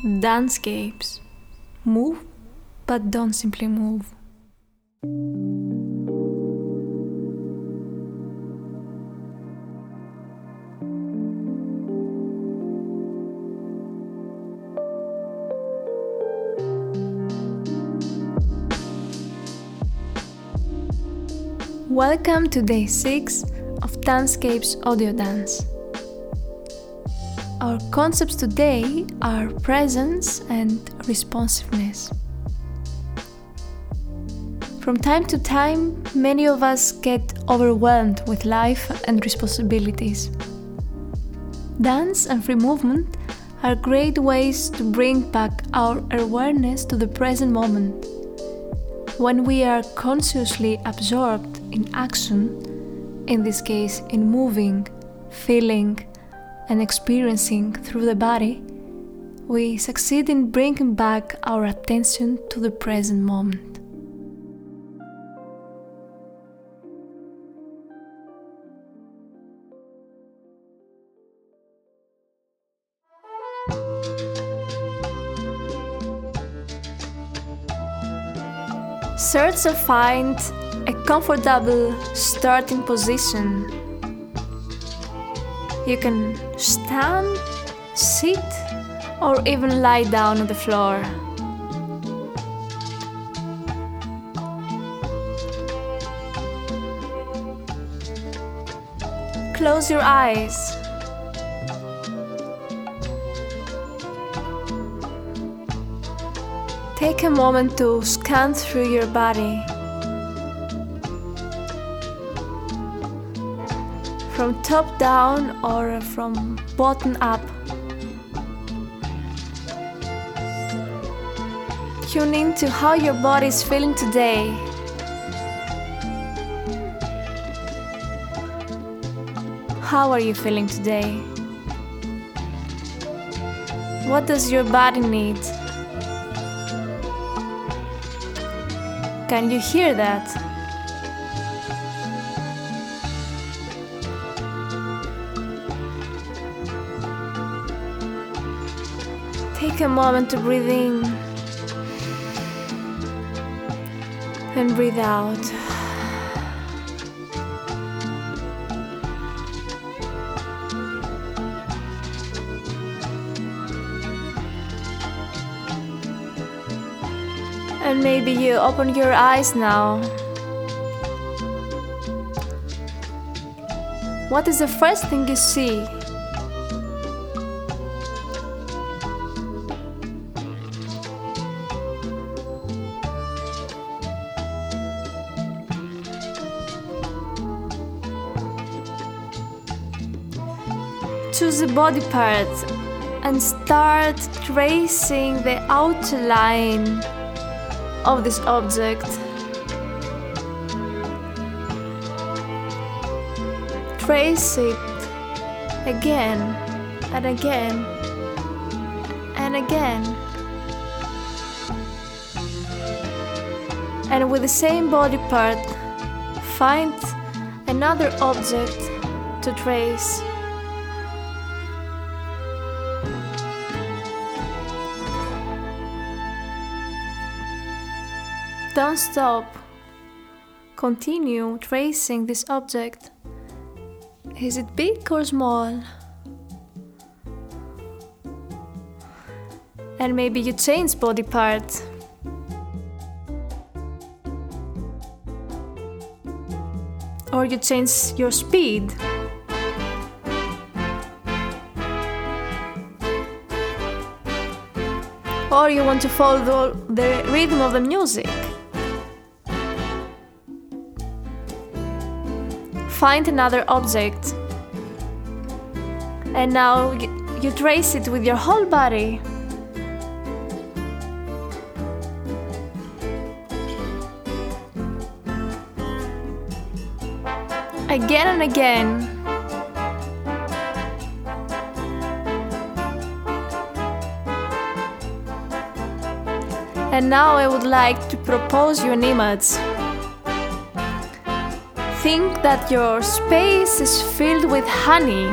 Dancescapes. Move, but don't simply move. Welcome to day 6 of Dancescapes Audio Dance. Our concepts today are presence and responsiveness. From time to time, many of us get overwhelmed with life and responsibilities. Dance and free movement are great ways to bring back our awareness to the present moment. When we are consciously absorbed in action, in this case in moving, feeling, and experiencing through the body, we succeed in bringing back our attention to the present moment. Search to find a comfortable starting position you can stand, sit, or even lie down on the floor. Close your eyes. Take a moment to scan through your body. From top down or from bottom up. Tune in to how your body is feeling today. How are you feeling today? What does your body need? Can you hear that? Take a moment to breathe in and breathe out. And maybe you open your eyes now. What is the first thing you see? Choose a body part and start tracing the outline of this object. Trace it again and again and again. And with the same body part, find another object to trace. Don't stop. Continue tracing this object. Is it big or small? And maybe you change body part. Or you change your speed. Or you want to follow the rhythm of the music. Find another object. And now you trace it with your whole body. Again and again. And now I would like to propose you an image think that your space is filled with honey.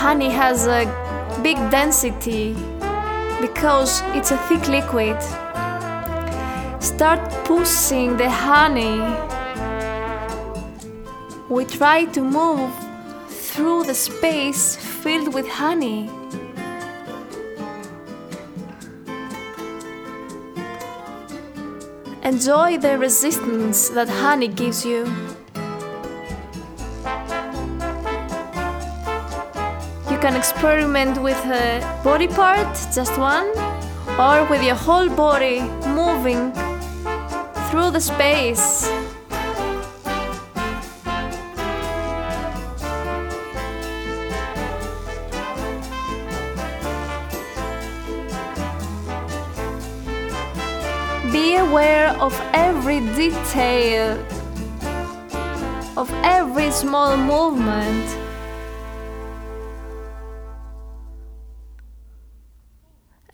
Honey has a big density because it's a thick liquid. Start pushing the honey. We try to move through the space filled with honey. Enjoy the resistance that honey gives you. You can experiment with a body part, just one, or with your whole body moving through the space. Be aware of every detail, of every small movement.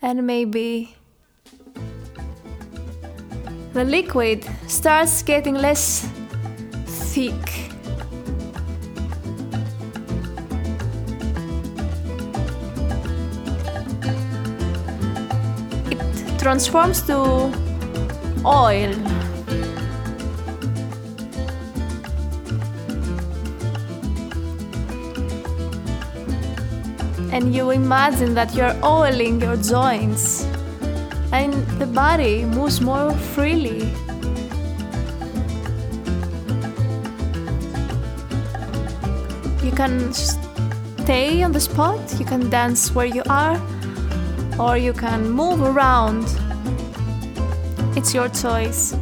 And maybe the liquid starts getting less thick. It transforms to oil. And you imagine that you're oiling your joints, and the body moves more freely. You can stay on the spot, you can dance where you are, or you can move around it's your choice.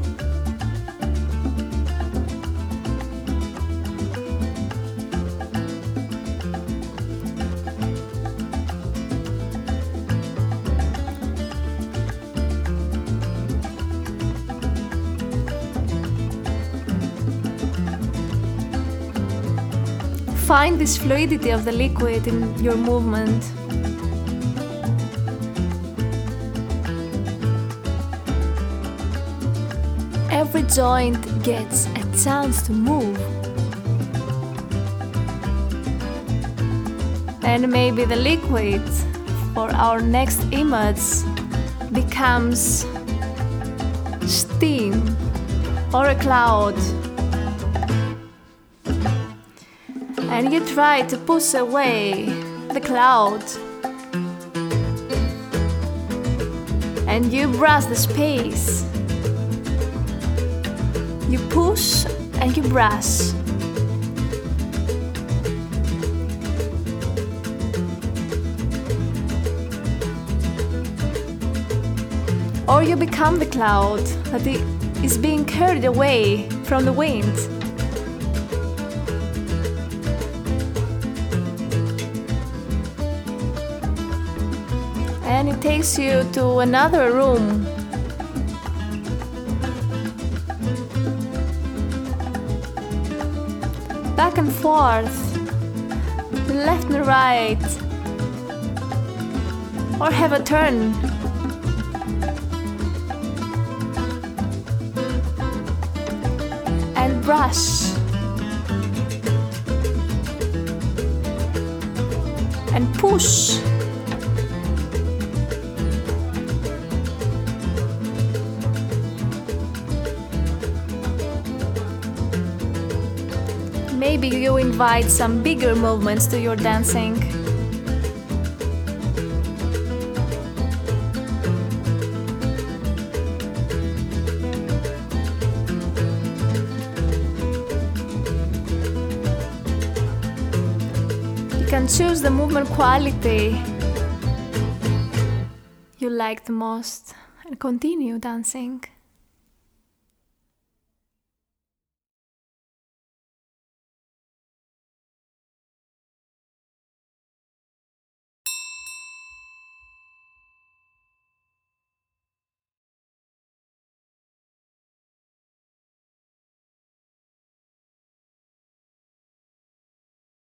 Find this fluidity of the liquid in your movement. Joint gets a chance to move. And maybe the liquid for our next image becomes steam or a cloud. And you try to push away the cloud. And you brush the space you push and you brush. Or you become the cloud that is being carried away from the wind. And it takes you to another room back and forth, left and right, or have a turn. And brush. And push. Maybe you invite some bigger movements to your dancing. You can choose the movement quality you like the most and continue dancing.